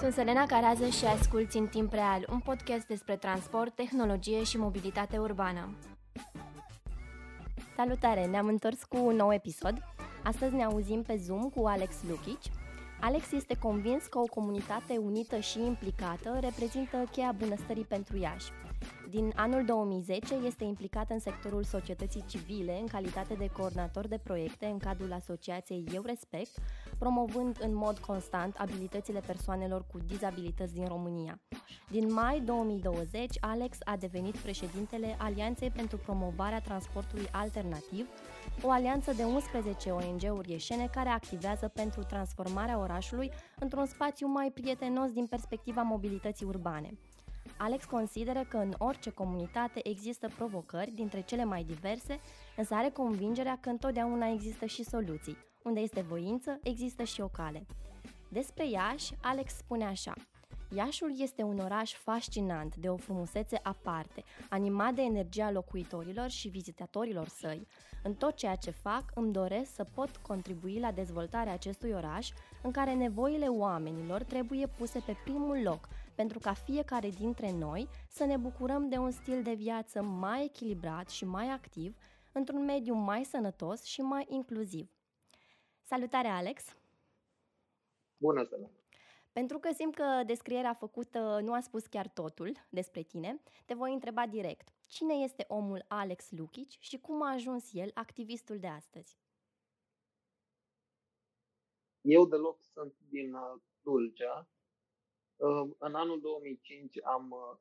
Sunt Selena Caraza și asculti în timp real, un podcast despre transport, tehnologie și mobilitate urbană. Salutare, ne-am întors cu un nou episod. Astăzi ne auzim pe Zoom cu Alex Lukic. Alex este convins că o comunitate unită și implicată reprezintă cheia bunăstării pentru Iași. Din anul 2010 este implicat în sectorul societății civile în calitate de coordonator de proiecte în cadrul asociației Eu Respect, promovând în mod constant abilitățile persoanelor cu dizabilități din România. Din mai 2020, Alex a devenit președintele Alianței pentru promovarea transportului alternativ, o alianță de 11 ONG-uri ieșene care activează pentru transformarea orașului într-un spațiu mai prietenos din perspectiva mobilității urbane. Alex consideră că în orice comunitate există provocări dintre cele mai diverse, însă are convingerea că întotdeauna există și soluții. Unde este voință, există și o cale. Despre Iași, Alex spune așa – Iașul este un oraș fascinant, de o frumusețe aparte, animat de energia locuitorilor și vizitatorilor săi. În tot ceea ce fac, îmi doresc să pot contribui la dezvoltarea acestui oraș, în care nevoile oamenilor trebuie puse pe primul loc, pentru ca fiecare dintre noi să ne bucurăm de un stil de viață mai echilibrat și mai activ, într-un mediu mai sănătos și mai inclusiv. Salutare, Alex! Bună, Selena! Pentru că simt că descrierea făcută nu a spus chiar totul despre tine, te voi întreba direct. Cine este omul Alex Lukic și cum a ajuns el activistul de astăzi? Eu deloc sunt din uh, Tulcea. Uh, în anul 2005 am, uh,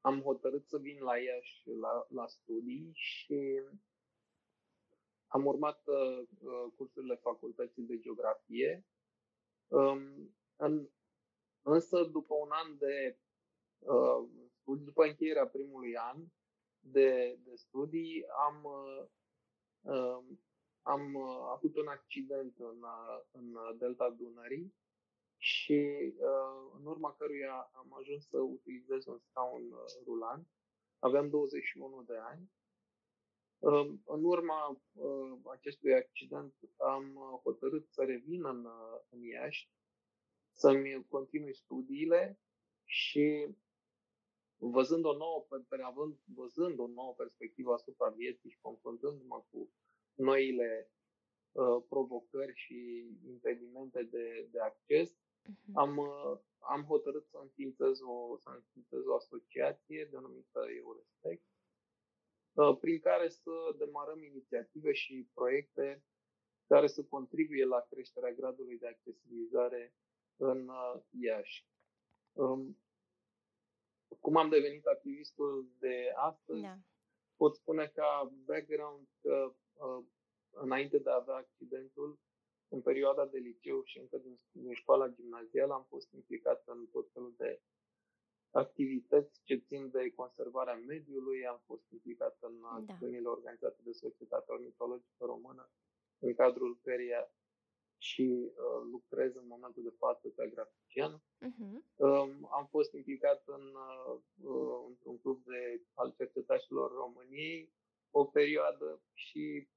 am hotărât să vin la Iași la, la studii și am urmat cursurile facultății de geografie Um, în, însă, după un an de uh, studii, după încheierea primului an de, de studii, am, uh, um, am uh, avut un accident în, uh, în delta Dunării și uh, în urma căruia am ajuns să utilizez un scaun uh, rulant. Aveam 21 de ani. Uh, în urma uh, acestui accident am uh, hotărât să revin în, uh, în Iași să-mi continui studiile și văzând o nouă, având, văzând o nouă perspectivă asupra vieții și confruntându-mă cu noile uh, provocări și impedimente de, de acces, uh-huh. am, uh, am hotărât să înființez o, să înființez o asociație denumită Eu Respect, uh, prin care să demarăm inițiative și proiecte care să contribuie la creșterea gradului de accesibilizare în uh, Iași. Um, cum am devenit activistul de astăzi, da. pot spune ca background că uh, înainte de a avea accidentul, în perioada de liceu și încă din, din școala gimnazială, am fost implicat în tot felul de activități ce țin de conservarea mediului, am fost implicat în da. acțiunile organizate de Societatea Ornitologică Română, în cadrul căreia și uh, lucrez în momentul de față ca grafician. Uh-huh. Um, am fost implicat în, uh, uh, într-un club de al cercetașilor României o perioadă și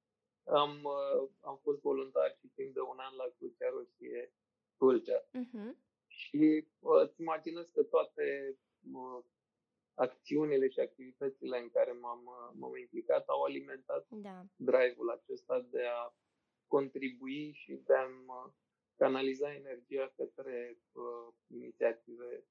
am, uh, am fost voluntar și timp de un an la Crucea Roșie Tulcea. Uh-huh. Și uh, îți imaginez că toate uh, acțiunile și activitățile în care m-am, uh, m-am implicat au alimentat da. drive-ul acesta de a contribui și de a canaliza energia către uh, inițiative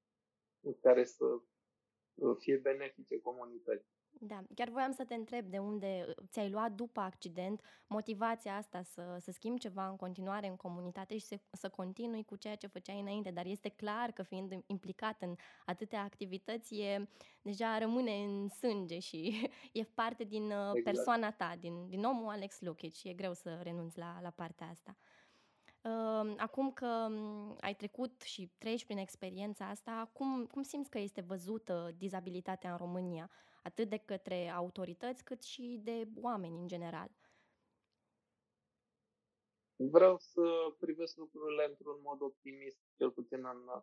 care să uh, fie benefice comunității. Da, chiar voiam să te întreb de unde uh, ți-ai luat după accident motivația asta să, să schimbi ceva în continuare în comunitate și să, să continui cu ceea ce făceai înainte, dar este clar că fiind implicat în atâtea activități, e, deja rămâne în sânge și e parte din uh, exact. persoana ta, din, din omul Alex Lukic și e greu să renunți la, la partea asta. Uh, acum că um, ai trecut și treci prin experiența asta, cum, cum simți că este văzută dizabilitatea în România? Atât de către autorități, cât și de oameni în general. Vreau să privesc lucrurile într-un mod optimist, cel puțin în,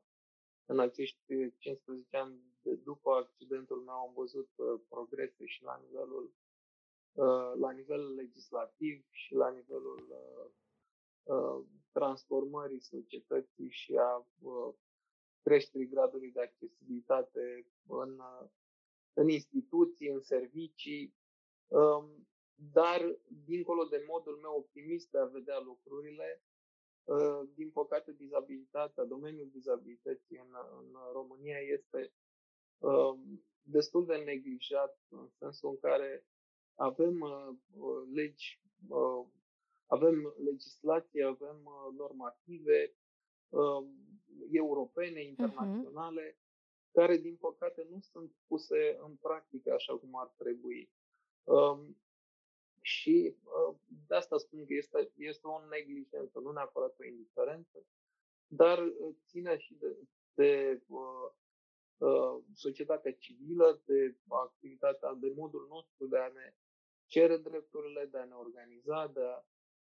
în acești 15 ani de după accidentul meu am văzut uh, progrese și la nivelul uh, la nivel legislativ și la nivelul uh, uh, transformării societății și a uh, creșterii gradului de accesibilitate în, în instituții, în servicii, um, dar, dincolo de modul meu optimist de a vedea lucrurile, uh, din păcate, dizabilitatea, domeniul dizabilității în, în România este um, destul de neglijat, în sensul în care avem uh, uh, legi, avem legislație, avem normative um, europene, mhm. internaționale, uh-huh. Care, din păcate, nu sunt puse în practică așa cum ar trebui. Um, și uh, de asta spun că este, este o neglijență, nu neapărat o indiferență, dar uh, ține și de, de uh, uh, societatea civilă, de activitatea, de modul nostru de a ne cere drepturile, de a ne organiza, de a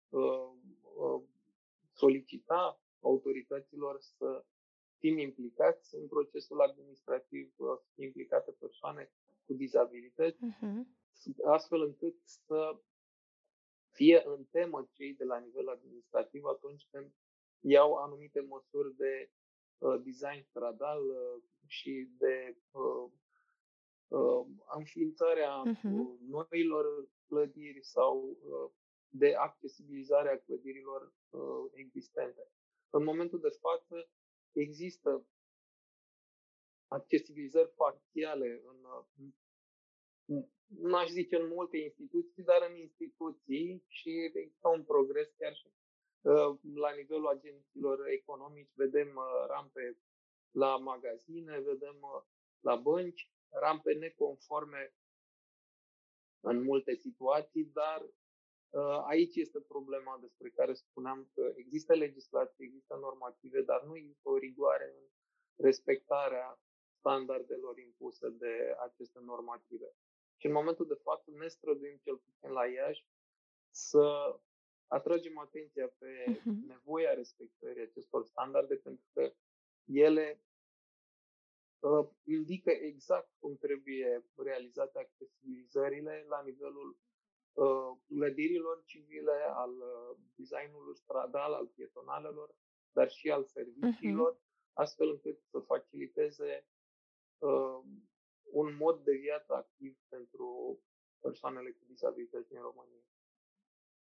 uh, uh, solicita autorităților să fim implicați în procesul administrativ, să fim implicate persoane cu dizabilități, uh-huh astfel încât să fie în temă cei de la nivel administrativ atunci când iau anumite măsuri de uh, design stradal uh, și de uh, uh, înființarea uh-huh. noilor clădiri sau uh, de accesibilizarea clădirilor uh, existente. În momentul de față există accesibilizări parțiale în, în nu aș zice în multe instituții, dar în instituții și există un progres chiar și uh, la nivelul agenților economici, vedem uh, rampe la magazine, vedem uh, la bănci, rampe neconforme în multe situații, dar aici este problema despre care spuneam că există legislație, există normative, dar nu există o rigoare în respectarea standardelor impuse de aceste normative. Și în momentul de față ne străduim cel puțin la Iași să atragem atenția pe uh-huh. nevoia respectării acestor standarde, pentru că ele uh, indică exact cum trebuie realizate accesibilizările la nivelul uh, clădirilor civile, al uh, designului stradal, al pietonalelor, dar și al serviciilor, uh-huh. astfel încât să faciliteze uh, un mod de viață activ pentru persoanele cu dizabilități în România.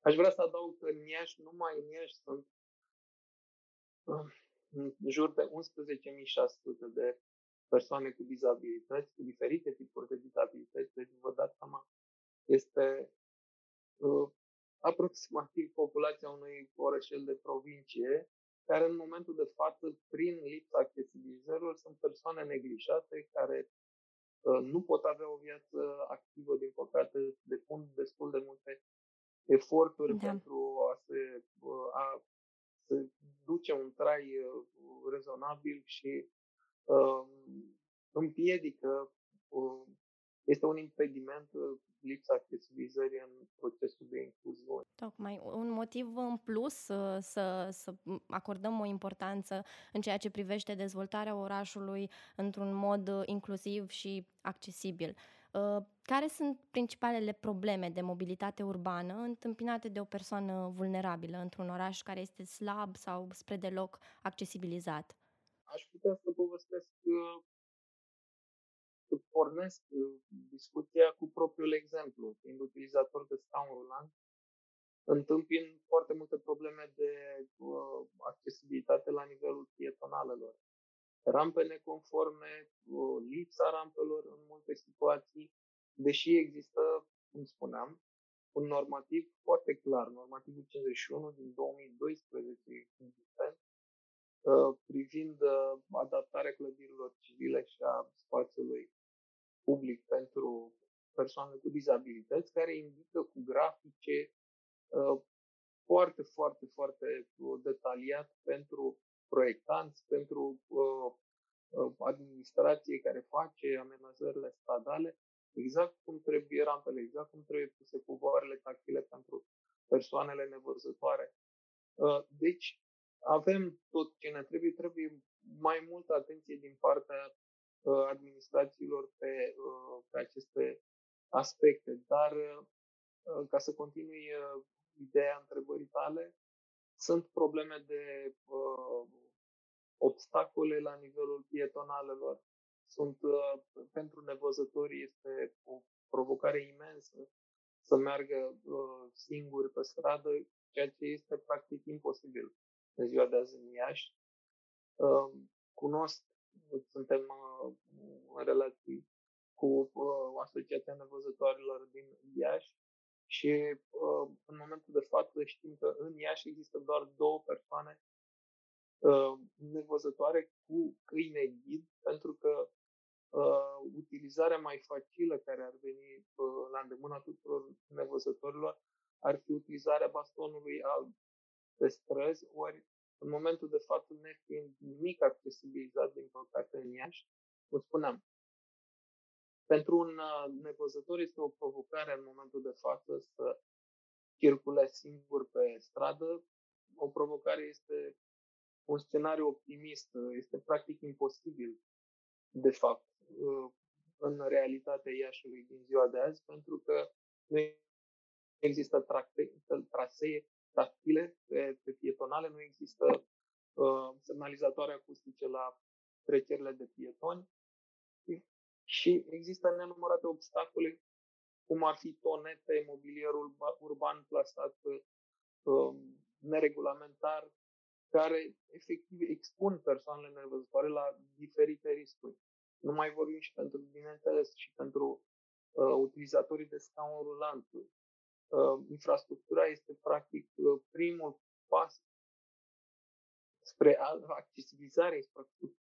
Aș vrea să adaug că în Iași, numai în Iași sunt uh, în jur de 11.600 de persoane cu dizabilități, cu diferite tipuri de dizabilități, deci vă dați seama, este uh, aproximativ populația unui orășel de provincie, care în momentul de față, prin lipsa accesibilizărilor, sunt persoane neglijate care nu pot avea o viață activă, din păcate, depun destul de multe eforturi da. pentru a se a, să duce un trai rezonabil și uh, împiedică, uh, este un impediment lipsa accesibilizării în procesul de incluziune. Tocmai, un motiv în plus să, să, să acordăm o importanță în ceea ce privește dezvoltarea orașului într-un mod inclusiv și accesibil. Uh, care sunt principalele probleme de mobilitate urbană întâmpinate de o persoană vulnerabilă într-un oraș care este slab sau spre deloc accesibilizat? Aș putea să povestesc uh, pornesc uh, discuția cu propriul exemplu, fiind utilizator de scaun rulant, întâmpin foarte multe probleme de uh, accesibilitate la nivelul pietonalelor. Rampe neconforme, uh, lipsa rampelor în multe situații, deși există, cum spuneam, un normativ foarte clar, normativul 51 din 2012 existent, uh, privind uh, adaptarea clădirilor civile și a spațiului public pentru persoane cu dizabilități, care indică cu grafice uh, foarte, foarte, foarte uh, detaliat pentru proiectanți, pentru uh, administrație care face amenajările stradale, exact cum trebuie rampele, exact cum trebuie puse cuvoarele tactile pentru persoanele nevăzătoare. Deci, avem tot ce ne trebuie, trebuie mai multă atenție din partea Uh, administrațiilor pe, uh, pe aceste aspecte. Dar, uh, ca să continui ideea întrebării tale, sunt probleme de obstacole la nivelul pietonalelor. Sunt, uh, pentru nevăzători este o provocare imensă să meargă uh, singuri pe stradă, ceea ce este practic imposibil în ziua de azi în Iași. Uh, cunosc, suntem uh, în relații cu uh, Asociația Nevăzătoarelor din Iași și uh, în momentul de față știm că în Iași există doar două persoane uh, nevăzătoare cu câine ghid, pentru că uh, utilizarea mai facilă care ar veni uh, la îndemâna tuturor nevăzătorilor ar fi utilizarea bastonului alb pe străzi, ori în momentul de față, nefiind nimic accesibilizat din păcate în Iași, cum spuneam, pentru un uh, nevăzător este o provocare în momentul de față să circule singur pe stradă. O provocare este un scenariu optimist, este practic imposibil, de fapt, uh, în realitatea Iașului din ziua de azi, pentru că nu există trasee tactile pe, pe pietonale, nu există uh, semnalizatoare acustice la trecerile de pietoni și există nenumărate obstacole, cum ar fi tonete, mobilierul urban plasat uh, neregulamentar, care efectiv expun persoanele nevăzătoare la diferite riscuri. Nu mai vorbim și pentru, bineînțeles, și pentru uh, utilizatorii de scaun rulant. Uh, infrastructura este practic uh, primul pas spre accesibilizarea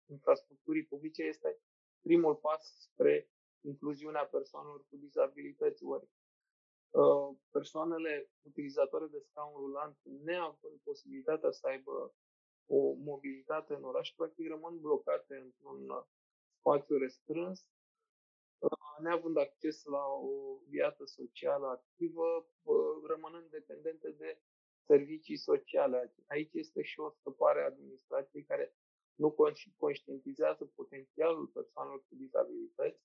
infrastructurii publice este primul pas spre incluziunea persoanelor cu dizabilități. Ori uh, persoanele utilizatoare de scaun rulant, neavând posibilitatea să aibă o mobilitate în oraș, practic rămân blocate într-un spațiu restrâns, uh, neavând acces la o viață socială activă, uh, rămânând dependente de servicii sociale. Aici este și o scăpare a administrației care nu conștientizează potențialul persoanelor cu dizabilități,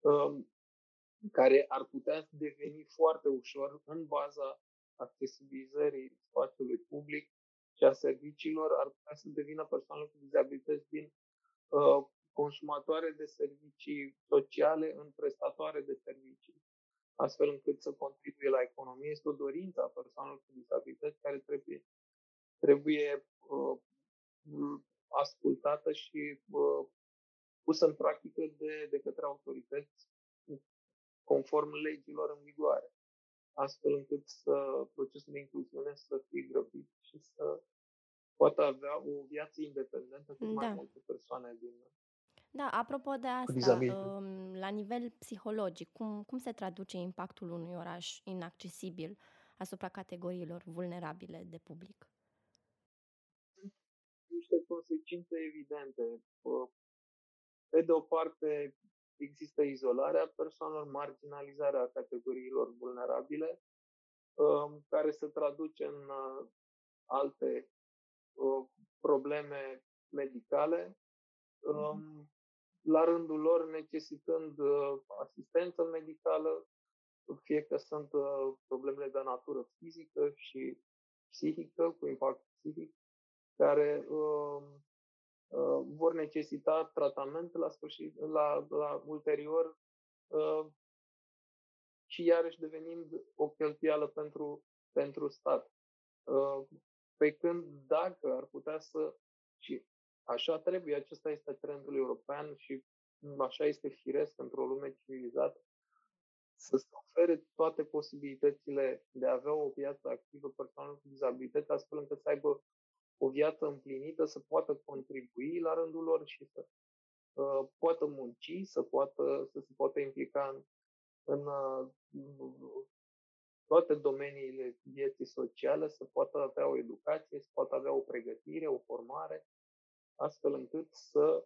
um, care ar putea deveni foarte ușor în baza accesibilizării spațiului public și a serviciilor, ar putea să devină persoanele cu dizabilități din uh, consumatoare de servicii sociale în prestatoare de servicii, astfel încât să contribuie la economie. Este o dorință a persoanelor cu dizabilități care trebuie, trebuie uh, ascultată și uh, pusă în practică de, de către autorități conform legilor în vigoare, astfel încât să procesul de incluziune să fie grăbit și să poată avea o viață independentă cu da. mai multe persoane din da, apropo de asta, um, la nivel psihologic, cum, cum se traduce impactul unui oraș inaccesibil asupra categoriilor vulnerabile de public? niște consecințe evidente. Pe de o parte, există izolarea persoanelor, marginalizarea categoriilor vulnerabile, um, care se traduce în uh, alte uh, probleme medicale, um, la rândul lor necesitând uh, asistență medicală, fie că sunt problemele de natură fizică și psihică, cu impact psihic, care uh, uh, vor necesita tratament la sfârșit, la, la ulterior uh, și iarăși devenind o cheltuială pentru, pentru stat. Uh, pe când dacă ar putea să, și așa trebuie, acesta este trendul european și așa este firesc într-o lume civilizată, să se ofere toate posibilitățile de a avea o viață activă persoanelor cu dizabilități, astfel încât să aibă o viață împlinită, să poată contribui la rândul lor și să uh, poată munci, să, poată, să se poată implica în, în uh, toate domeniile vieții sociale, să poată avea o educație, să poată avea o pregătire, o formare, astfel încât să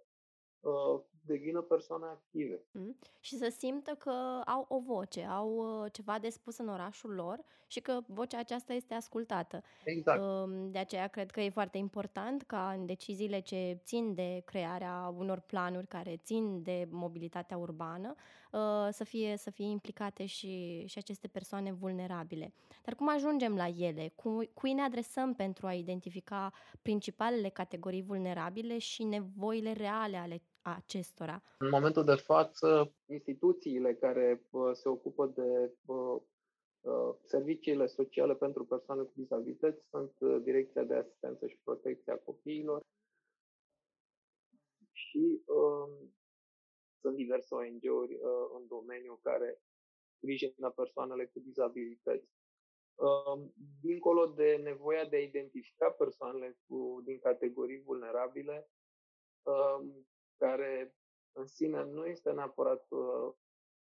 Uh, devină persoane active. Mm. Și să simtă că au o voce, au uh, ceva de spus în orașul lor și că vocea aceasta este ascultată. Exact. Um, de aceea cred că e foarte important ca în deciziile ce țin de crearea unor planuri care țin de mobilitatea urbană, uh, să, fie, să fie implicate și, și aceste persoane vulnerabile. Dar cum ajungem la ele? Cu, cui ne adresăm pentru a identifica principalele categorii vulnerabile și nevoile reale ale acestora? În momentul de față, instituțiile care se ocupă de serviciile sociale pentru persoane cu dizabilități sunt Direcția de Asistență și Protecție a Copiilor și um, sunt diverse ONG-uri uh, în domeniu care sprijină persoanele cu dizabilități. Um, dincolo de nevoia de a identifica persoanele cu, din categorii vulnerabile, um, care în sine nu este neapărat uh,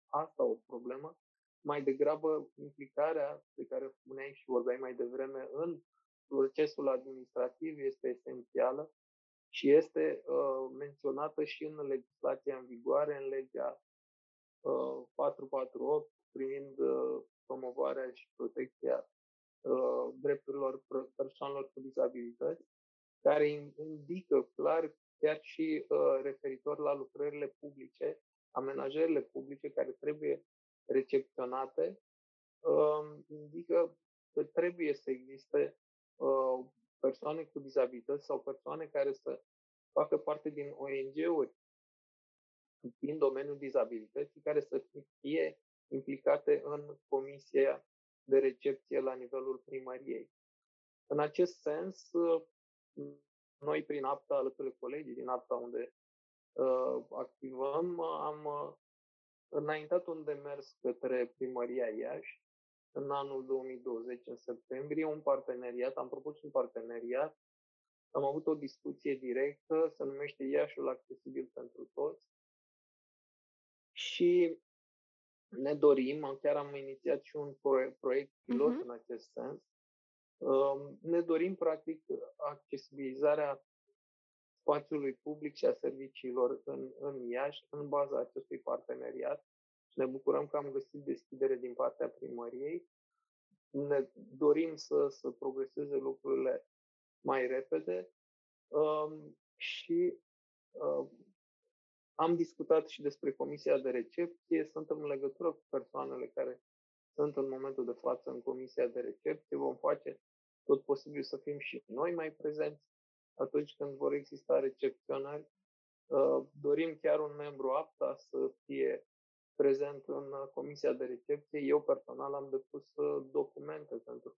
asta o problemă, mai degrabă implicarea de care spuneai și vorbeai mai devreme în procesul administrativ este esențială și este uh, menționată și în legislația în vigoare, în legea uh, 448 privind uh, promovarea și protecția uh, drepturilor persoanelor cu dizabilități, care indică clar chiar și uh, referitor la lucrările publice, amenajările publice care trebuie recepționate, uh, indică că trebuie să existe uh, persoane cu dizabilități sau persoane care să facă parte din ONG-uri din domeniul dizabilității, care să fie implicate în comisia de recepție la nivelul primăriei. În acest sens, noi prin APTA, alături de colegii din APTA unde uh, activăm, am uh, înaintat un demers către primăria Iași în anul 2020, în septembrie, un parteneriat, am propus un parteneriat, am avut o discuție directă, se numește Iașul accesibil pentru toți. Și ne dorim, chiar am inițiat și un proiect pilot uh-huh. în acest sens, um, ne dorim practic accesibilizarea spațiului public și a serviciilor în, în Iași în baza acestui parteneriat ne bucurăm că am găsit deschidere din partea primăriei. Ne dorim să, să progreseze lucrurile mai repede um, și um, am discutat și despre comisia de recepție. Suntem în legătură cu persoanele care sunt în momentul de față în comisia de recepție. Vom face tot posibil să fim și noi mai prezenți atunci când vor exista recepționari. Uh, dorim chiar un membru apta să fie prezent în uh, comisia de recepție. Eu personal am depus uh, documente pentru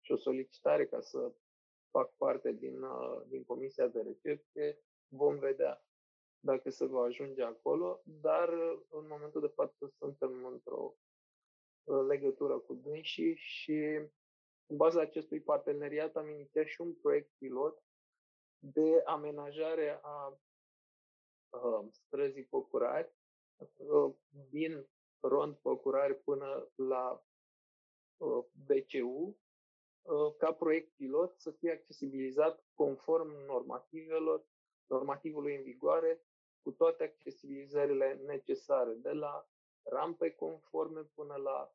și o solicitare ca să fac parte din, uh, din comisia de recepție. Vom vedea dacă se va ajunge acolo, dar în momentul de față suntem într-o legătură cu dânsii și în baza acestui parteneriat am inițiat și un proiect pilot de amenajare a străzii Pocurari din Rond Păcurari până la uh, BCU, uh, ca proiect pilot să fie accesibilizat conform normativelor, normativului în vigoare, cu toate accesibilizările necesare, de la rampe conforme până la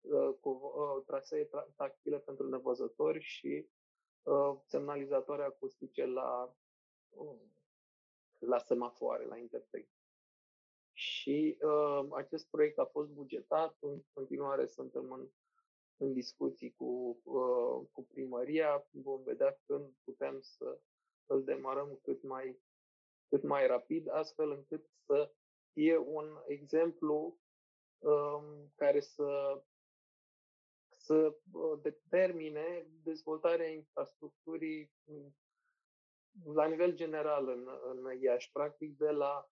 uh, uh, trasee tactile pentru nevăzători și uh, semnalizatoare acustice la, uh, la semafoare, la intersecții. Și uh, acest proiect a fost bugetat, în continuare suntem în, în discuții cu, uh, cu primăria, vom vedea când putem să îl demarăm cât mai, cât mai rapid, astfel încât să fie un exemplu um, care să, să uh, determine dezvoltarea infrastructurii la nivel general în, în Iași, practic de la Uh,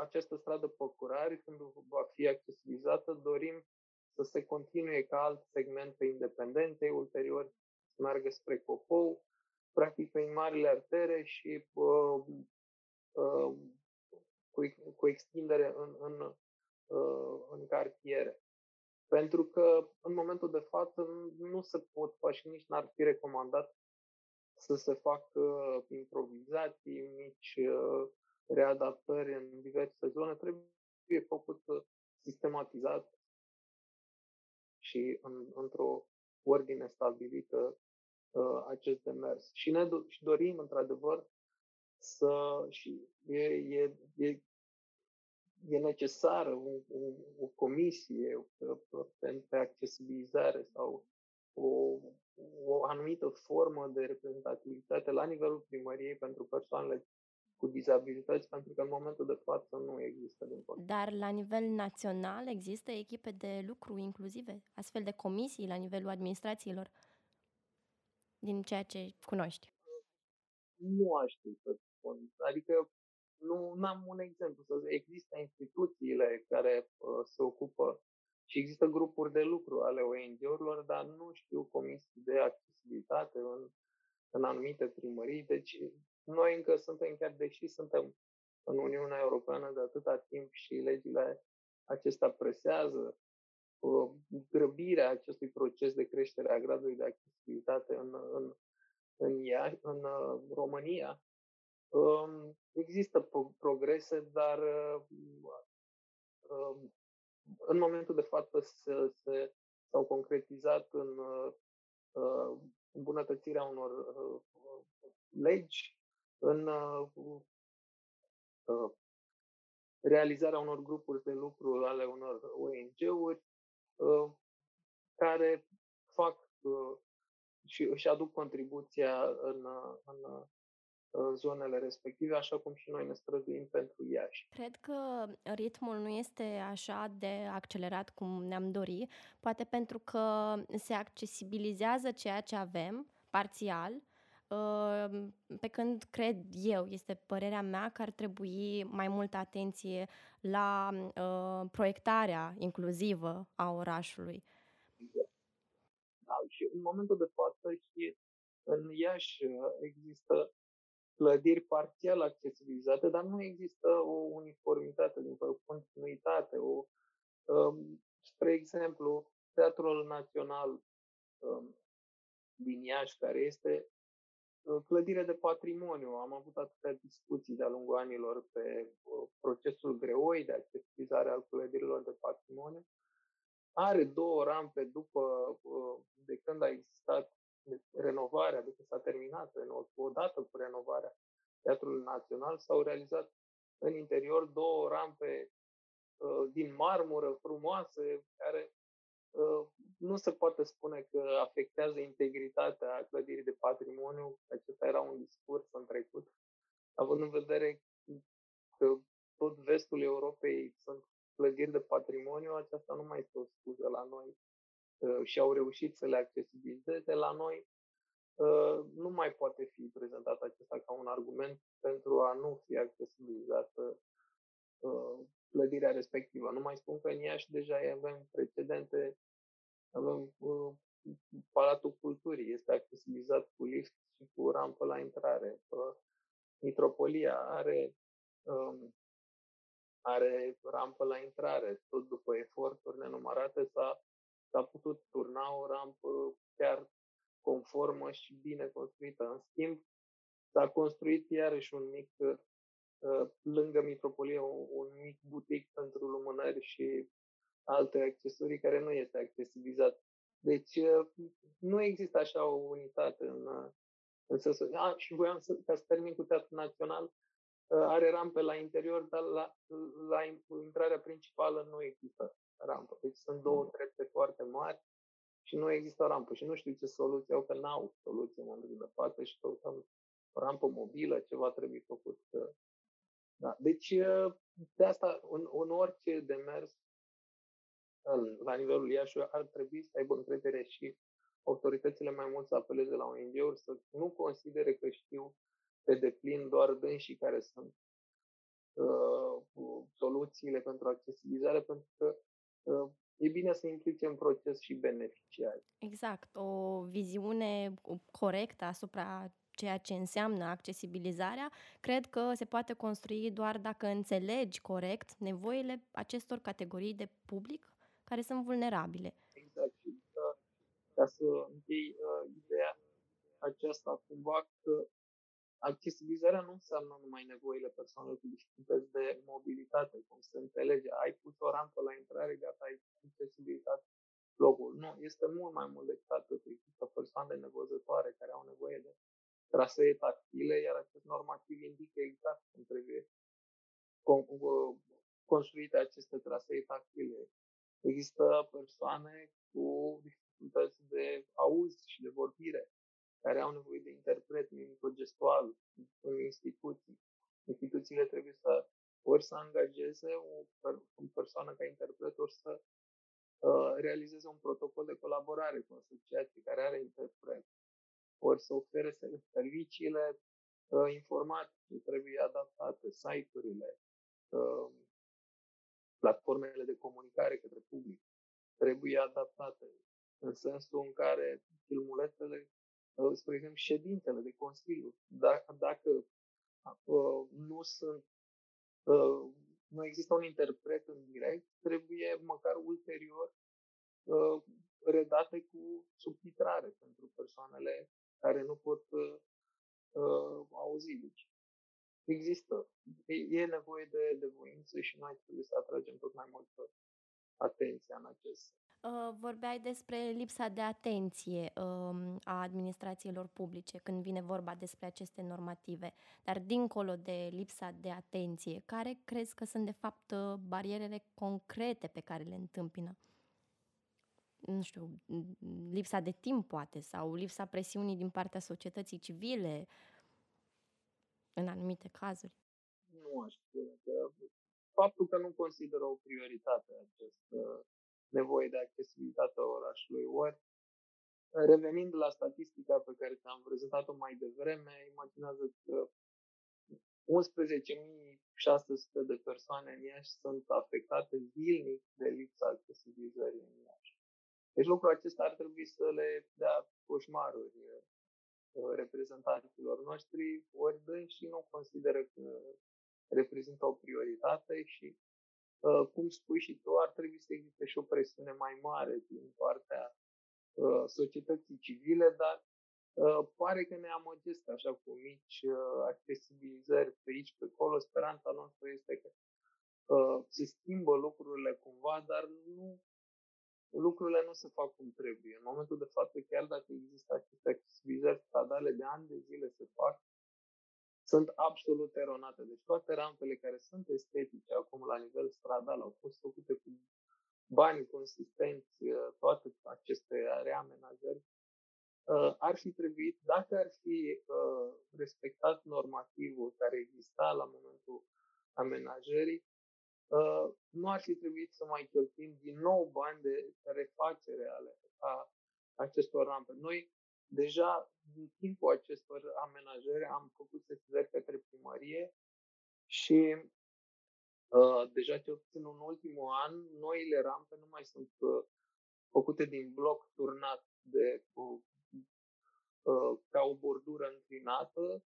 această stradă Păcurari, când va fi accesibilizată, dorim să se continue ca alt segment pe independente, ulterior să meargă spre Copou, practic pe marile artere și uh, uh, cu, cu extindere în, în, uh, în cartiere. Pentru că în momentul de față nu se pot face și nici n-ar fi recomandat să se facă improvizații, nici uh, readaptări în diverse zone trebuie făcut sistematizat și în, într-o ordine stabilită uh, acest demers. Și ne do- și dorim, într-adevăr, să și e, e, e e necesară o, o, o comisie pentru accesibilizare sau o, o anumită formă de reprezentativitate la nivelul primăriei pentru persoanele cu dizabilități, pentru că în momentul de față nu există din potrivă. Dar la nivel național există echipe de lucru inclusive, astfel de comisii la nivelul administrațiilor, din ceea ce cunoști? Nu aș ști să spun. Adică nu am un exemplu. Să există instituțiile care uh, se ocupă și există grupuri de lucru ale ONG-urilor, dar nu știu comisii de accesibilitate în, în anumite primării. Deci noi încă suntem, chiar deși suntem în Uniunea Europeană de atâta timp și legile acestea presează uh, grăbirea acestui proces de creștere a gradului de accesibilitate în, în, în, ea, în uh, România. Um, există progrese, dar um, în momentul de față se, se, s-au concretizat în uh, îmbunătățirea unor legi în uh, uh, realizarea unor grupuri de lucru ale unor ONG-uri uh, care fac uh, și își aduc contribuția în, în zonele respective, așa cum și noi ne străduim pentru Iași. Cred că ritmul nu este așa de accelerat cum ne-am dori, poate pentru că se accesibilizează ceea ce avem, parțial, pe când cred eu, este părerea mea că ar trebui mai multă atenție la uh, proiectarea inclusivă a orașului. Da, și în momentul de față și în Iași există clădiri parțial accesibilizate, dar nu există o uniformitate, din o continuitate. O, um, spre exemplu, Teatrul Național um, din Iași, care este Clădire de patrimoniu. Am avut atâtea discuții de-a lungul anilor pe uh, procesul greoi de accesibilizare al clădirilor de patrimoniu. Are două rampe după, uh, de când a existat renovarea, de când s-a terminat renovarea, odată cu renovarea Teatrului Național, s-au realizat în interior două rampe uh, din marmură frumoase, care nu se poate spune că afectează integritatea clădirii de patrimoniu. Acesta era un discurs în trecut, având în vedere că tot vestul Europei sunt clădiri de patrimoniu, aceasta nu mai este o scuză la noi și au reușit să le accesibilizeze la noi. Nu mai poate fi prezentat acesta ca un argument pentru a nu fi accesibilizată clădirea respectivă. Nu mai spun că în Iași deja avem precedente avem uh, Palatul Culturii, este accesibilizat cu lift și cu rampă la intrare. Uh, Mitropolia are, um, are rampă la intrare. Tot după eforturi nenumărate s-a, s-a putut turna o rampă chiar conformă și bine construită. În schimb, s-a construit iarăși un mic, uh, lângă Mitropolie, un, un mic butic pentru lumânări și alte accesorii care nu este accesibilizat. Deci uh, nu există așa o unitate în, uh, în sensul. A, și voiam să, ca să termin cu Teatrul Național, uh, are rampe la interior, dar la, la intrarea principală nu există rampă. Deci sunt două mm. trepte foarte mari și nu există rampă. Și nu știu ce soluție au, că n-au soluție în momentul de față și căutăm o rampă mobilă, ceva trebuie făcut. Da. Deci, de asta, în, în orice demers la nivelul Iași ar trebui să aibă încredere și autoritățile mai mult să apeleze la ONG-uri, să nu considere că știu pe deplin doar dânsii care sunt uh, soluțiile pentru accesibilizare, pentru că uh, e bine să implice în proces și beneficiari. Exact, o viziune corectă asupra ceea ce înseamnă accesibilizarea, cred că se poate construi doar dacă înțelegi corect nevoile acestor categorii de public care sunt vulnerabile. Exact. Și uh, ca să închei uh, ideea aceasta, cumva că accesibilizarea nu înseamnă numai nevoile persoanelor cu dificultăți de mobilitate, cum se înțelege. Ai pus o rampă la intrare, gata, ai accesibilitate locul. Nu, este mult mai mult decât atât. Există persoane nevăzătoare care au nevoie de trasee tactile, iar acest normativ indică exact cum trebuie construite aceste trasee tactile. Există persoane cu dificultăți de auz și de vorbire, care au nevoie de interpret mimico-gestual în instituții. Instituțiile trebuie să ori să angajeze o, o persoană ca interpret, ori să uh, realizeze un protocol de colaborare cu asociații care are interpret, ori să ofere serviciile uh, informatice, trebuie adaptate, site-urile, uh, platformele de comunicare către public, trebuie adaptate în sensul în care filmulețele, uh, spre exemplu, ședințele de Consiliu, dacă, dacă uh, nu sunt uh, nu există un interpret în direct, trebuie măcar ulterior uh, redate cu subtitrare pentru persoanele care nu pot uh, auzi. Deci există, e, e nevoie de, de voință și noi trebuie să atragem tot mai mult atenția în acest Uh, vorbeai despre lipsa de atenție um, a administrațiilor publice când vine vorba despre aceste normative, dar dincolo de lipsa de atenție, care crezi că sunt de fapt uh, barierele concrete pe care le întâmpină? Nu știu, lipsa de timp poate sau lipsa presiunii din partea societății civile în anumite cazuri? Nu aș spune că faptul că nu consideră o prioritate această nevoie de accesibilitate a orașului. Ori, revenind la statistica pe care ți-am prezentat-o mai devreme, imaginează că 11.600 de persoane în Iași sunt afectate zilnic de lipsa accesibilizării în Iași. Deci lucrul acesta ar trebui să le dea coșmaruri uh, reprezentanților noștri, ori dând și nu consideră că reprezintă o prioritate și Uh, cum spui și tu, ar trebui să existe și o presiune mai mare din partea uh, societății civile, dar uh, pare că ne amăgesc așa cu mici accesibilizări pe aici, pe acolo. Speranța noastră este că se schimbă lucrurile cumva, dar nu lucrurile nu se fac cum trebuie. În momentul de față, chiar dacă există aceste accesibilizări stradale de ani de zile se fac, sunt absolut eronate. Deci toate rampele care sunt estetice acum la nivel stradal au fost făcute cu bani consistenți, uh, toate aceste reamenajări, uh, ar fi trebuit, dacă ar fi uh, respectat normativul care exista la momentul amenajării, nu ar fi trebuit să mai cheltuim din nou bani de refacere ale a acestor rampe. Noi Deja în timpul acestor amenajări am făcut sesizări către primărie și uh, deja cel puțin în ultimul an, noile rampe nu mai sunt uh, făcute din bloc turnat de, uh, uh, ca o bordură înclinată,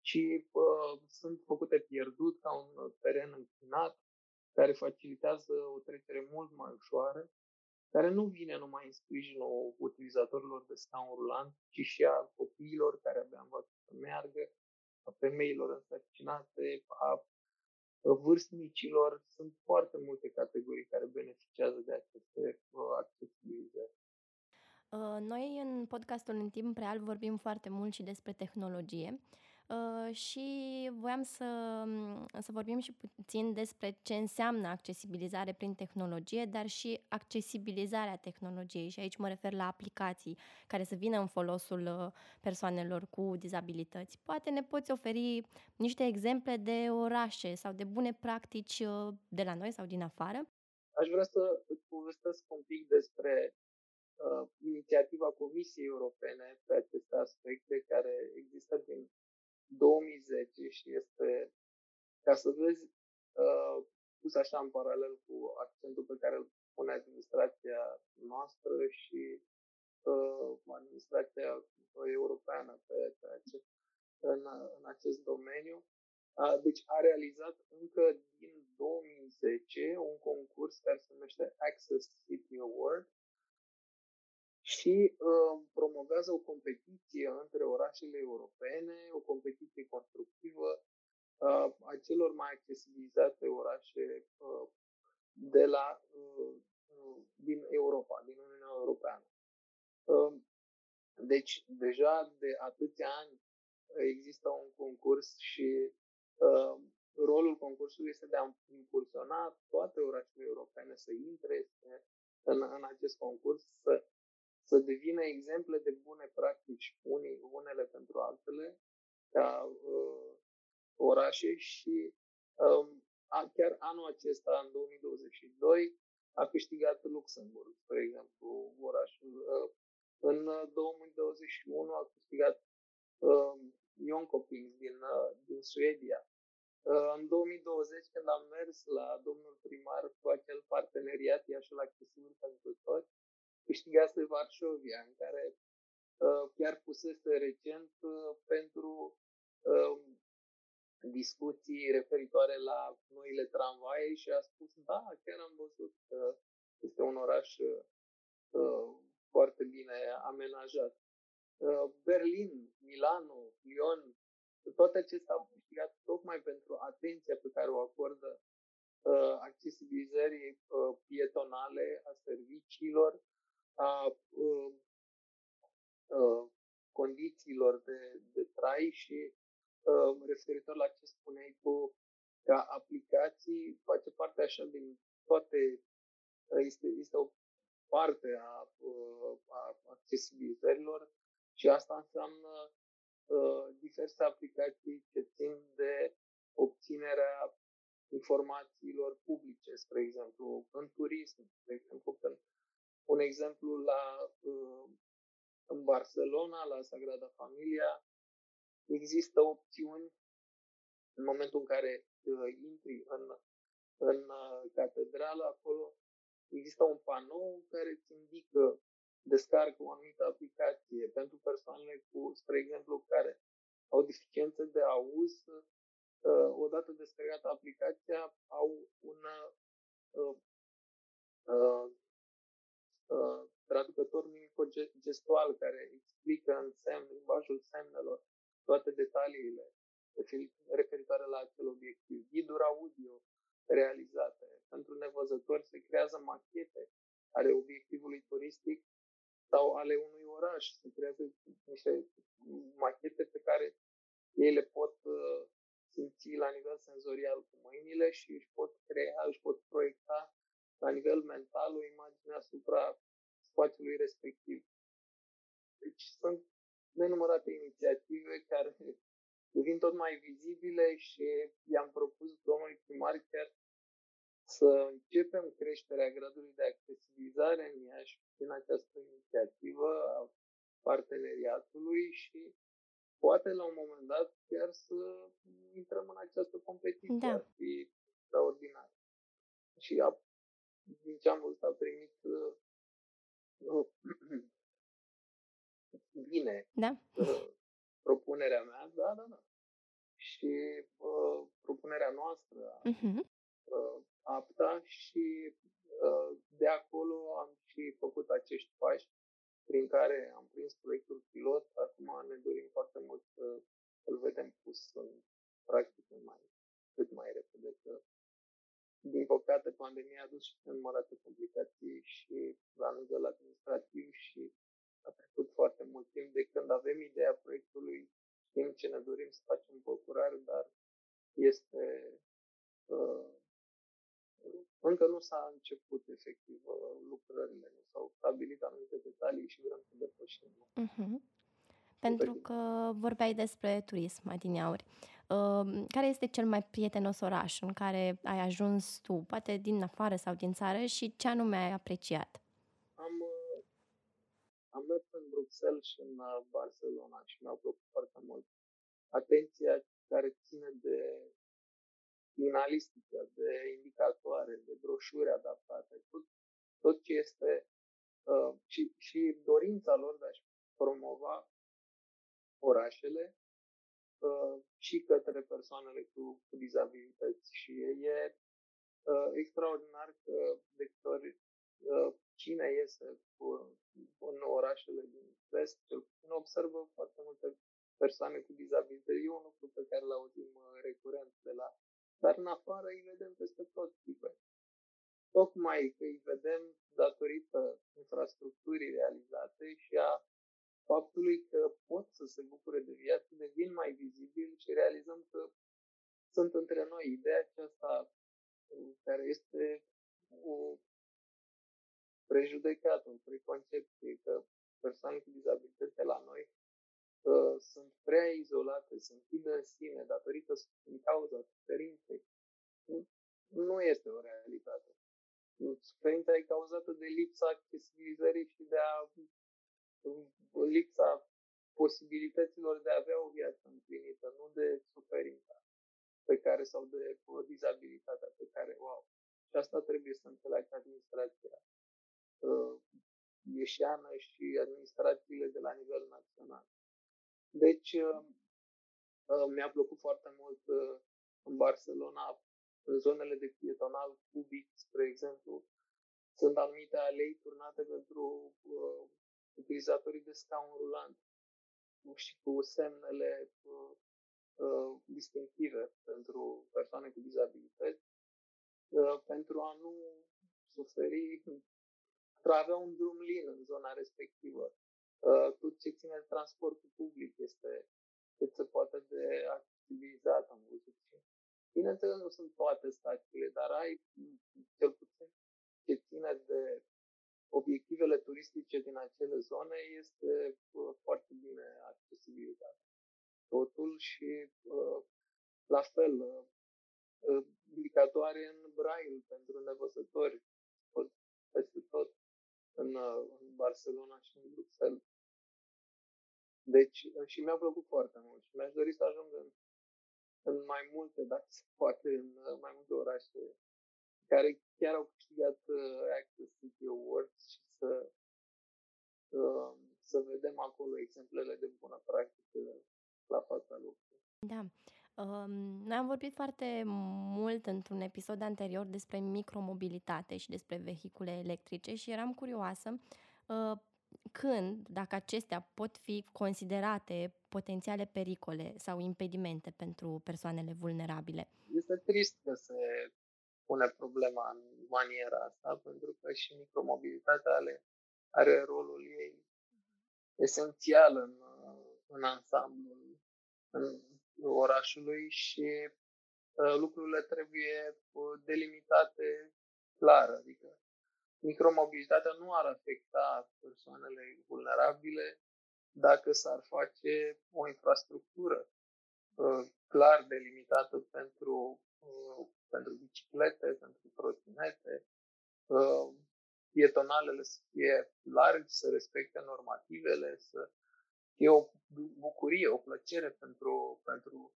ci uh, sunt făcute pierdut ca un teren înclinat, care facilitează o trecere mult mai ușoară care nu vine numai în sprijinul utilizatorilor de scaun rulant, ci și a copiilor care abia învață să meargă, a femeilor însărcinate, a vârstnicilor. Sunt foarte multe categorii care beneficiază de aceste uh, accesibilizări. Uh, noi în podcastul în timp real vorbim foarte mult și despre tehnologie Uh, și voiam să, mm, să vorbim și puțin despre ce înseamnă accesibilizare prin tehnologie, dar și accesibilizarea tehnologiei. Și aici mă refer la aplicații care să vină în folosul uh, persoanelor cu dizabilități. Poate ne poți oferi niște exemple de orașe sau de bune practici uh, de la noi sau din afară? Aș vrea să îți povestesc un pic despre uh, inițiativa Comisiei Europene pe aceste aspecte care există din 2010 și este, ca să vezi, uh, pus așa în paralel cu accentul pe care îl pune administrația noastră și uh, administrația europeană pe, pe acest, în, în acest domeniu. Uh, deci a realizat încă din 2010 un concurs care se numește Access City Award, și uh, promovează o competiție între orașele europene, o competiție constructivă uh, a celor mai accesibilizate orașe uh, de la, uh, uh, din Europa, din Uniunea Europeană. Uh, deci, deja de atâția ani există un concurs și uh, rolul concursului este de a impulsiona toate orașele europene să intre în, în acest concurs, să, să devină exemple de bune practici unii, unele pentru altele, ca uh, orașe și um, a, chiar anul acesta, în 2022, a câștigat Luxemburg, spre exemplu, orașul. Uh, în 2021 a câștigat uh, Jonkoping din, uh, din Suedia. Uh, în 2020, când am mers la domnul primar cu acel parteneriat Iașul accesibil pentru toți, câștigase Varșovia, în care uh, chiar pusese recent uh, pentru uh, discuții referitoare la noile tramvaie și a spus, da, chiar am văzut că este un oraș uh, foarte bine amenajat. Uh, Berlin, Milano, Lyon, toate acestea au câștigat tocmai pentru atenția pe care o acordă uh, accesibilizării uh, pietonale a serviciilor, a uh, uh, condițiilor de, de trai și uh, referitor la ce spuneai tu, ca aplicații face parte așa din toate, uh, este, este o parte a, uh, a accesibilizărilor și asta înseamnă uh, diverse aplicații ce țin de obținerea informațiilor publice, spre exemplu, în turism, de exemplu, când un exemplu la uh, în Barcelona, la Sagrada Familia, există opțiuni în momentul în care uh, intri în, în uh, catedrală, acolo există un panou care îți indică descarcă o anumită aplicație pentru persoanele cu, spre exemplu, care au deficiențe de auz, uh, odată descărcată aplicația, au un uh, uh, uh, traducător mimico-gestual care explică în semn, limbajul semnelor, toate detaliile referitoare la acel obiectiv. Ghiduri audio realizate. Pentru nevăzători se creează machete ale obiectivului turistic sau ale unui oraș. Se creează niște machete pe care ei le pot uh, simți la nivel senzorial cu mâinile și își pot crea, își pot proiecta la nivel mental o imagine asupra spațiului respectiv. Deci sunt nenumărate inițiative care devin tot mai vizibile și i-am propus domnului primar chiar să începem creșterea gradului de accesibilizare în Iași prin această inițiativă a parteneriatului și poate la un moment dat chiar să intrăm în această competiție. Da. Ar fi extraordinar. Și a, din ce am văzut a primit uh, bine da. uh, propunerea mea, da, da, da. Și uh, propunerea noastră uh-huh. uh, apta și uh, de acolo am și făcut acești pași prin care am prins proiectul pilot. Acum ne dorim foarte mult să îl vedem pus în practică mai, cât mai repede. Că, din păcate, pandemia a dus și numărate complicații și la nivel administrativ și a trecut foarte mult timp de când avem ideea proiectului, știm ce ne dorim să facem procurare, dar este uh, încă nu s-a început efectiv uh, lucrările, nu s-au stabilit anumite detalii și vrem să depășim. Uh-huh. Pentru că vorbeai despre turism, adineauri. Uh, care este cel mai prietenos oraș în care ai ajuns tu, poate din afară sau din țară, și ce anume ai apreciat? Am, uh, am mers în Bruxelles și în uh, Barcelona și mi-au plăcut foarte mult. Atenția care ține de finalistică, de indicatoare, de broșuri adaptate, tot, tot ce este uh, și, și dorința lor de a-și promova orașele uh, și către persoanele cu, cu dizabilități. Și e uh, extraordinar că de câte ori uh, cine iese cu, în orașele din vest, cel puțin observă foarte multe persoane cu dizabilități. E un lucru pe care l-auzim uh, recurent de la dar în afară îi vedem peste tot tipe. Tocmai că îi vedem datorită infrastructurii realizate și a faptului că pot să se bucure de viață, devin mai vizibil și realizăm că sunt între noi. Ideea aceasta care este o prejudecată, o preconcepție că persoane cu dizabilități la noi uh, sunt prea izolate, sunt chide în sine datorită din cauza suferinței. Nu, nu este o realitate. Suferința e cauzată de lipsa accesibilizării și de a lipsa posibilităților de a avea o viață împlinită, nu de suferința pe care sau de o dizabilitatea pe care o au. Și asta trebuie să înțeleagă administrația uh, ieșeană și administrațiile de la nivel național. Deci, uh, uh, mi-a plăcut foarte mult uh, în Barcelona, în zonele de pietonal cubic, spre exemplu, sunt anumite alei turnate pentru uh, utilizatorii de scaun rulant și cu semnele uh, uh, distinctive pentru persoane cu dizabilități, uh, pentru a nu suferi, pentru a avea un drum lin în zona respectivă. Uh, tot ce ține de transportul public este cât se poate de accesibilizat, am văzut. Bineînțeles, nu sunt toate stațiile, dar ai cel puțin ce ține de obiectivele turistice din acele zone este uh, foarte bine accesibilitate. Totul și uh, la fel, uh, indicatoare în braille pentru nevăzători peste tot în, în Barcelona și în Bruxelles. Deci, și mi-a plăcut foarte mult și mi-aș dori să ajung în, în mai multe, dacă se poate, în mai multe orașe care chiar au câștigat uh, Access City Awards și să, uh, să vedem acolo exemplele de bună practică la fața locului. Da. Um, noi am vorbit foarte mult într-un episod anterior despre micromobilitate și despre vehicule electrice și eram curioasă uh, când, dacă acestea pot fi considerate potențiale pericole sau impedimente pentru persoanele vulnerabile. Este trist că se pune problema în maniera asta, pentru că și micromobilitatea are, are rolul ei esențial în, în ansamblul în orașului și uh, lucrurile trebuie uh, delimitate clar, adică micromobilitatea nu ar afecta persoanele vulnerabile dacă s-ar face o infrastructură uh, clar delimitată pentru uh, pentru biciclete, pentru trotinete, uh, pietonalele să fie largi, să respecte normativele, să fie o bucurie, o plăcere pentru, pentru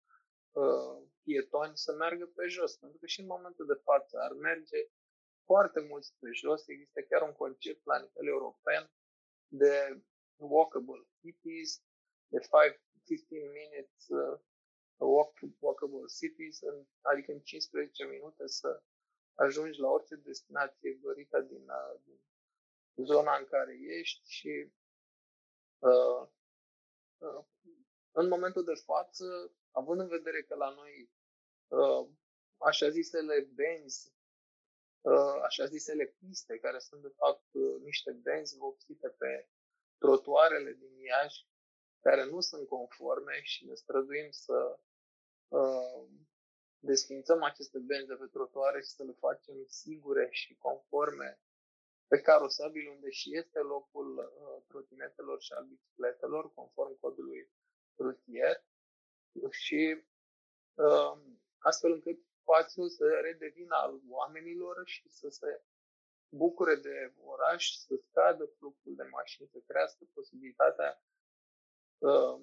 uh, pietoni să meargă pe jos. Pentru că și în momentul de față ar merge foarte mulți pe jos. Există chiar un concept la nivel european de walkable cities, de 5-15 minutes uh, walk, walkable cities, în, adică în 15 minute să ajungi la orice destinație dorită din, uh, din zona în care ești și uh, uh, în momentul de față, având în vedere că la noi uh, așa zisele benzi, uh, așa zisele piste, care sunt de fapt uh, niște benzi vopsite pe trotuarele din Iași, care nu sunt conforme și ne străduim să uh, desfințăm aceste benzi de pe trotuare și să le facem sigure și conforme pe carosabil unde și este locul uh, trotinetelor și al bicicletelor, conform codului rutier. Și uh, astfel încât spațiul să redevină al oamenilor și să se bucure de oraș, să scadă fluxul de mașini, să crească posibilitatea uh,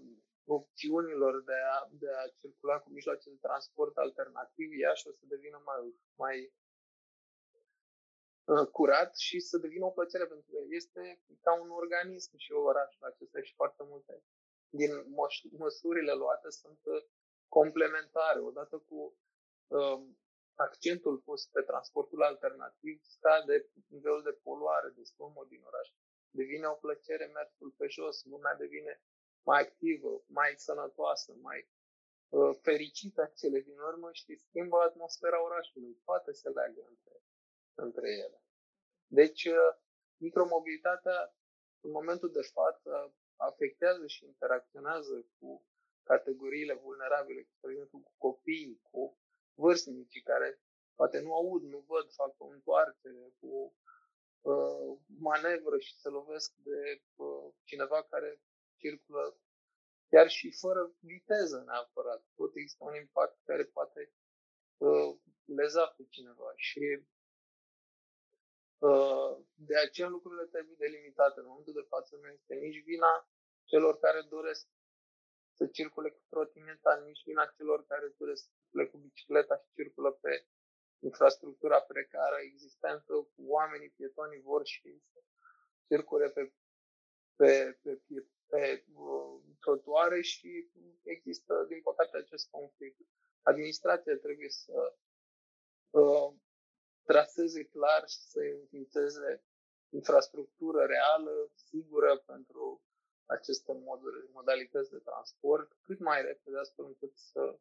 opțiunilor de a, de a circula cu mijloace de transport alternativ, Iași o să devină mai, mai uh, curat și să devină o plăcere pentru că este ca un organism și orașul acesta și foarte multe din măsurile luate sunt uh, complementare. Odată cu uh, accentul pus pe transportul alternativ, scade nivelul de poluare, de zgomot din oraș. Devine o plăcere mersul pe jos, lumea devine mai activă, mai sănătoasă, mai uh, fericită cele din urmă și schimbă atmosfera orașului. Toate se leagă între, între ele. Deci, uh, micromobilitatea, în momentul de față, afectează și interacționează cu categoriile vulnerabile, de exemplu cu copiii, cu vârstnicii care poate nu aud, nu văd, fac o întoarcere cu uh, manevră și se lovesc de uh, cineva care circulă chiar și fără viteză neapărat. Tot există un impact care poate uh, leza pe cineva și uh, de aceea lucrurile trebuie delimitate. În momentul de față nu este nici vina celor care doresc să circule cu trotineta, nici vina celor care doresc să circule cu bicicleta și circulă pe infrastructura precară existentă, cu oamenii, pietonii vor și să circule pe, pe, pe, pe, pe uh, trotuare și există, din păcate, acest conflict. Administrația trebuie să uh, traseze clar și să înființeze infrastructură reală, sigură pentru aceste moduri, modalități de transport cât mai repede, astfel încât să,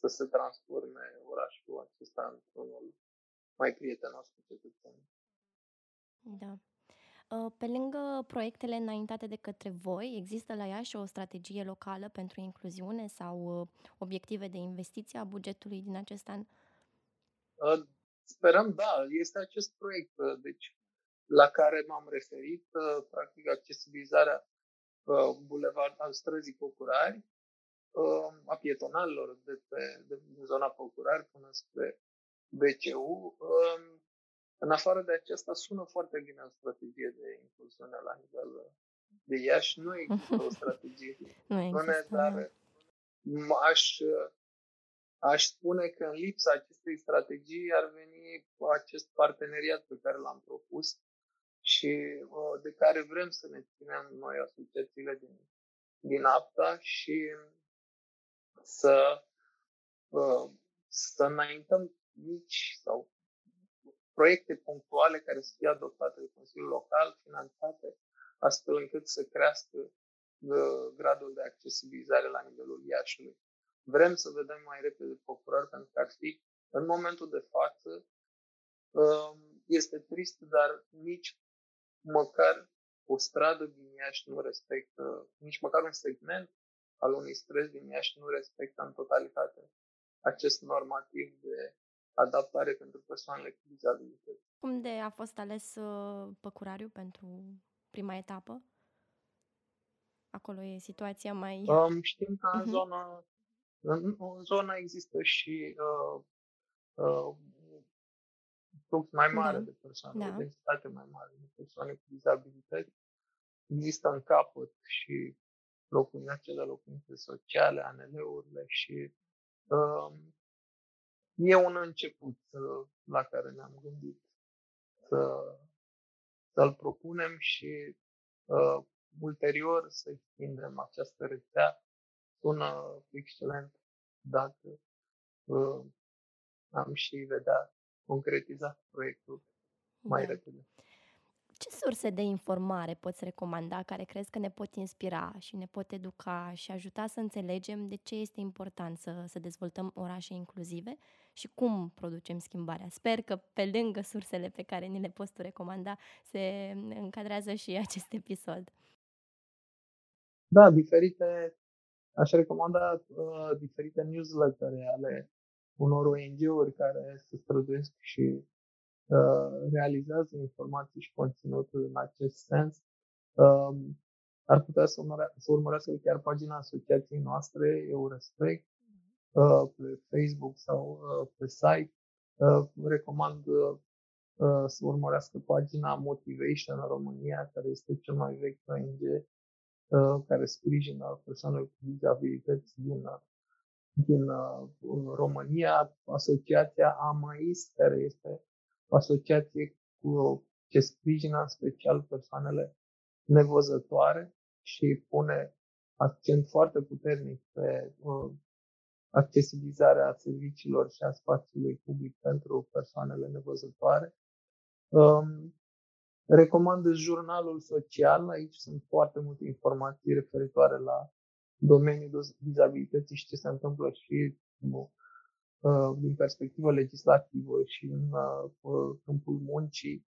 să se transforme orașul acesta într-unul mai prietenos cu cetățenii. Da. Uh, pe lângă proiectele înaintate de către voi, există la ea și o strategie locală pentru incluziune sau uh, obiective de investiție a bugetului din acest an? Uh, sperăm, da, este acest proiect, deci la care m-am referit, practic accesibilizarea bulevard al străzii Pocurari, a pietonalilor de pe de, din zona Pocurari până spre BCU. În afară de aceasta, sună foarte bine o strategie de incluziune la nivel de Iași. Nu există o strategie de incluziune, dar aș, aș spune că în lipsa acestei strategii ar veni acest parteneriat pe care l-am propus și de care vrem să ne ținem noi asociațiile din, din APTA și să, să înaintăm mici sau proiecte punctuale care să fie adoptate de Consiliul Local, finanțate, astfel încât să crească uh, gradul de accesibilizare la nivelul Iașului. Vrem să vedem mai repede procurori pentru că ar fi, în momentul de față, um, este trist, dar nici măcar o stradă din Iași nu respectă, nici măcar un segment al unui străzi din Iași nu respectă în totalitate acest normativ de adaptare pentru persoanele cu dizabilități. Cum de a fost ales uh, Păcurariu pentru prima etapă? Acolo e situația mai... Um, știm că în, uh-huh. zona, în, în zona există și uh, uh, flux mai mare da. de persoane, da. o densitate mai mare de persoane cu dizabilități. Există în capăt și locuri acele locuințe sociale, ANL-urile și uh, e un început uh, la care ne-am gândit să, să-l propunem și uh, ulterior să extindem această rețea. Sună excelent dacă uh, am și vedea concretizat proiectul mai da. repede. Ce surse de informare poți recomanda care crezi că ne pot inspira și ne pot educa și ajuta să înțelegem de ce este important să, să dezvoltăm orașe inclusive și cum producem schimbarea? Sper că pe lângă sursele pe care ni le poți tu recomanda se încadrează și acest episod. Da, diferite, aș recomanda uh, diferite newslettere ale unor ONG-uri care se străduiesc și Uh, realizează informații și conținut în acest sens, um, ar putea să, urmăre, să urmărească chiar pagina asociației noastre, Eu Respect, uh, pe Facebook sau uh, pe site. Recomand să urmărească pagina Motivation România, care este cel mai vechi ONG care sprijină persoanele cu dizabilități din, din România, asociația AMAIS, care este o asociație cu ce sprijină în special persoanele nevăzătoare și pune accent foarte puternic pe uh, accesibilizarea serviciilor și a spațiului public pentru persoanele nevăzătoare. Um, recomand jurnalul social, aici sunt foarte multe informații referitoare la domeniul dizabilității și ce se întâmplă și Uh, din perspectivă legislativă și în uh, câmpul muncii,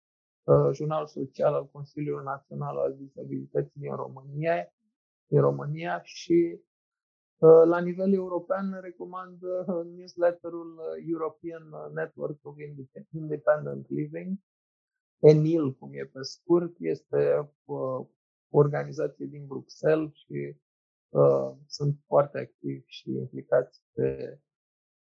uh, Jurnalul Social al Consiliului Național al Disabilității din România, din România și Uh, la nivel european, recomand uh, newsletterul uh, European Network of Independent Living, ENIL, cum e pe scurt, este o organizație din Bruxelles și uh, sunt foarte activi și implicați pe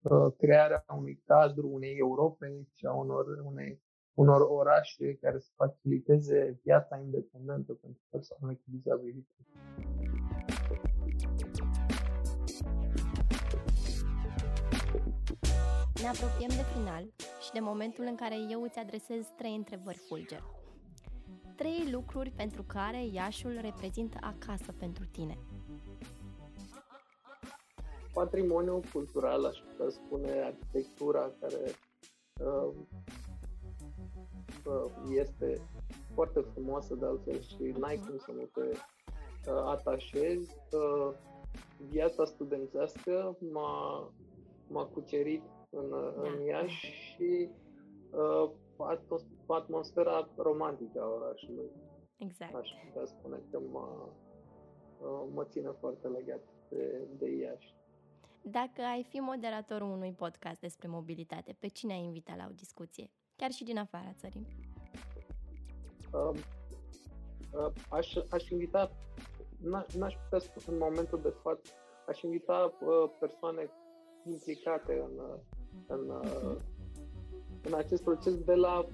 uh, crearea unui cadru, unei Europe și a unor, unei, unor orașe care să faciliteze viața independentă pentru persoanele cu dizabilități. Ne apropiem de final și de momentul în care eu îți adresez trei întrebări fulger. Trei lucruri pentru care Iașul reprezintă acasă pentru tine. Patrimoniul cultural, aș putea spune, arhitectura care uh, uh, este foarte frumoasă de altfel și n-ai cum să nu te uh, atașezi. Uh, viața studențească m-a, m-a cucerit în, da. în Iași și uh, atmosfera romantică a orașului. Exact. Aș putea spune că mă, uh, mă ține foarte legat de, de Iași. Dacă ai fi moderatorul unui podcast despre mobilitate, pe cine ai invita la o discuție? Chiar și din afara țării. Uh, uh, aș, aș invita, n-aș putea spune în momentul de față, aș invita uh, persoane implicate în, în, în acest proces de la,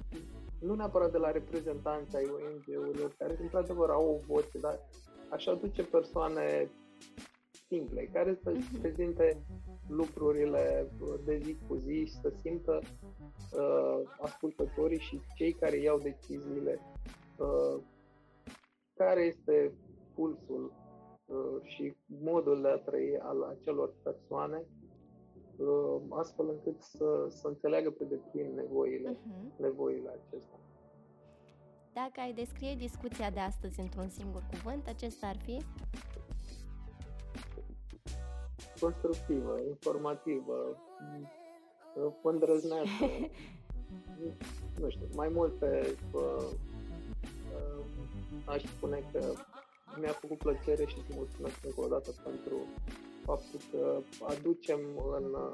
nu neapărat de la reprezentanța ai ONG-urilor, care într-adevăr au o voce, dar aș aduce persoane simple, care să uh-huh. prezinte lucrurile de zi cu zi și să simtă uh, ascultătorii și cei care iau deciziile uh, care este pulsul uh, și modul de a trăi al acelor persoane Uh, astfel încât să, să înțeleagă pe deplin nevoile, uh-huh. nevoile acestea. Dacă ai descrie discuția de astăzi într-un singur cuvânt, acesta ar fi? Constructivă, informativă, îndrăzneață, nu știu, mai multe uh, uh, aș spune că mi-a făcut plăcere și îți mulțumesc încă o dată pentru faptul că aducem în uh,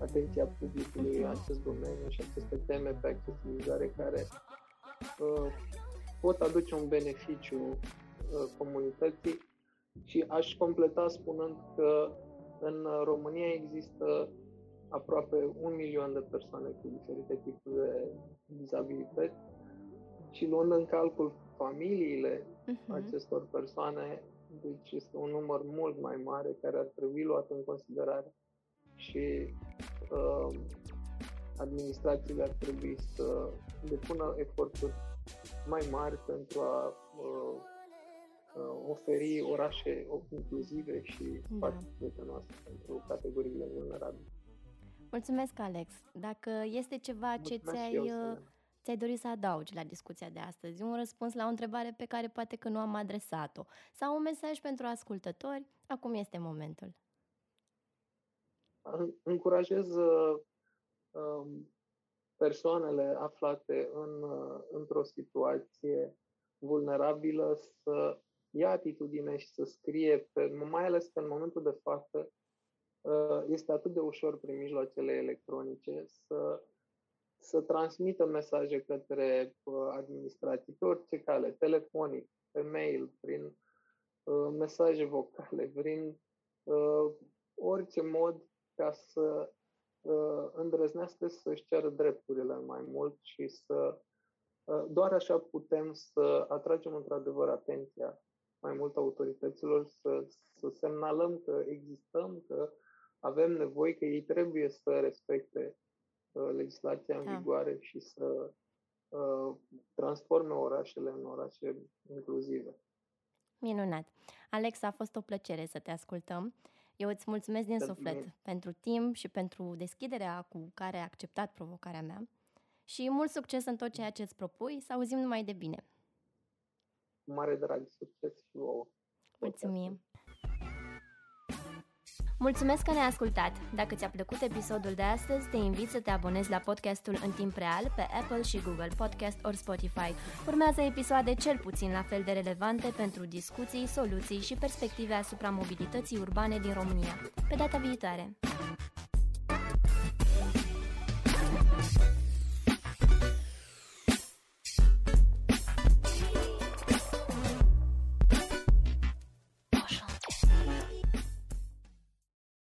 atenția publicului acest domeniu și aceste teme pe accesibilizare care uh, pot aduce un beneficiu uh, comunității și aș completa spunând că în România există aproape un milion de persoane cu diferite tipuri de dizabilități și luând în calcul familiile uh-huh. acestor persoane, deci este un număr mult mai mare care ar trebui luat în considerare și uh, administrațiile ar trebui să depună eforturi mai mari pentru a uh, uh, oferi orașe inclusive și da. spații prietenoase pentru categoriile vulnerabile. Mulțumesc, Alex. Dacă este ceva Mulțumesc ce ți-ai uh, ți-ai dori să adaugi la discuția de astăzi? Un răspuns la o întrebare pe care poate că nu am adresat-o sau un mesaj pentru ascultători? Acum este momentul. Încurajez uh, um, persoanele aflate în, uh, într-o situație vulnerabilă să ia atitudine și să scrie, pe, mai ales că în momentul de față uh, este atât de ușor prin mijloacele electronice să să transmită mesaje către uh, administrații pe orice cale, telefonic, pe mail, prin uh, mesaje vocale, prin uh, orice mod ca să îndrăznească să-și ceară drepturile mai mult și să doar așa putem să atragem într-adevăr atenția mai mult autorităților, să, să semnalăm că existăm, că avem nevoie, că ei trebuie să respecte Uh, legislația în da. vigoare și să uh, transforme orașele în orașe inclusive. Minunat! Alex, a fost o plăcere să te ascultăm. Eu îți mulțumesc din pentru suflet mine. pentru timp și pentru deschiderea cu care ai acceptat provocarea mea și mult succes în tot ceea ce îți propui. Să auzim numai de bine! Mare drag, succes și vouă! Mulțumim! Mulțumesc că ne-ai ascultat! Dacă ți-a plăcut episodul de astăzi, te invit să te abonezi la podcastul în timp real pe Apple și Google Podcast ori Spotify. Urmează episoade cel puțin la fel de relevante pentru discuții, soluții și perspective asupra mobilității urbane din România. Pe data viitoare!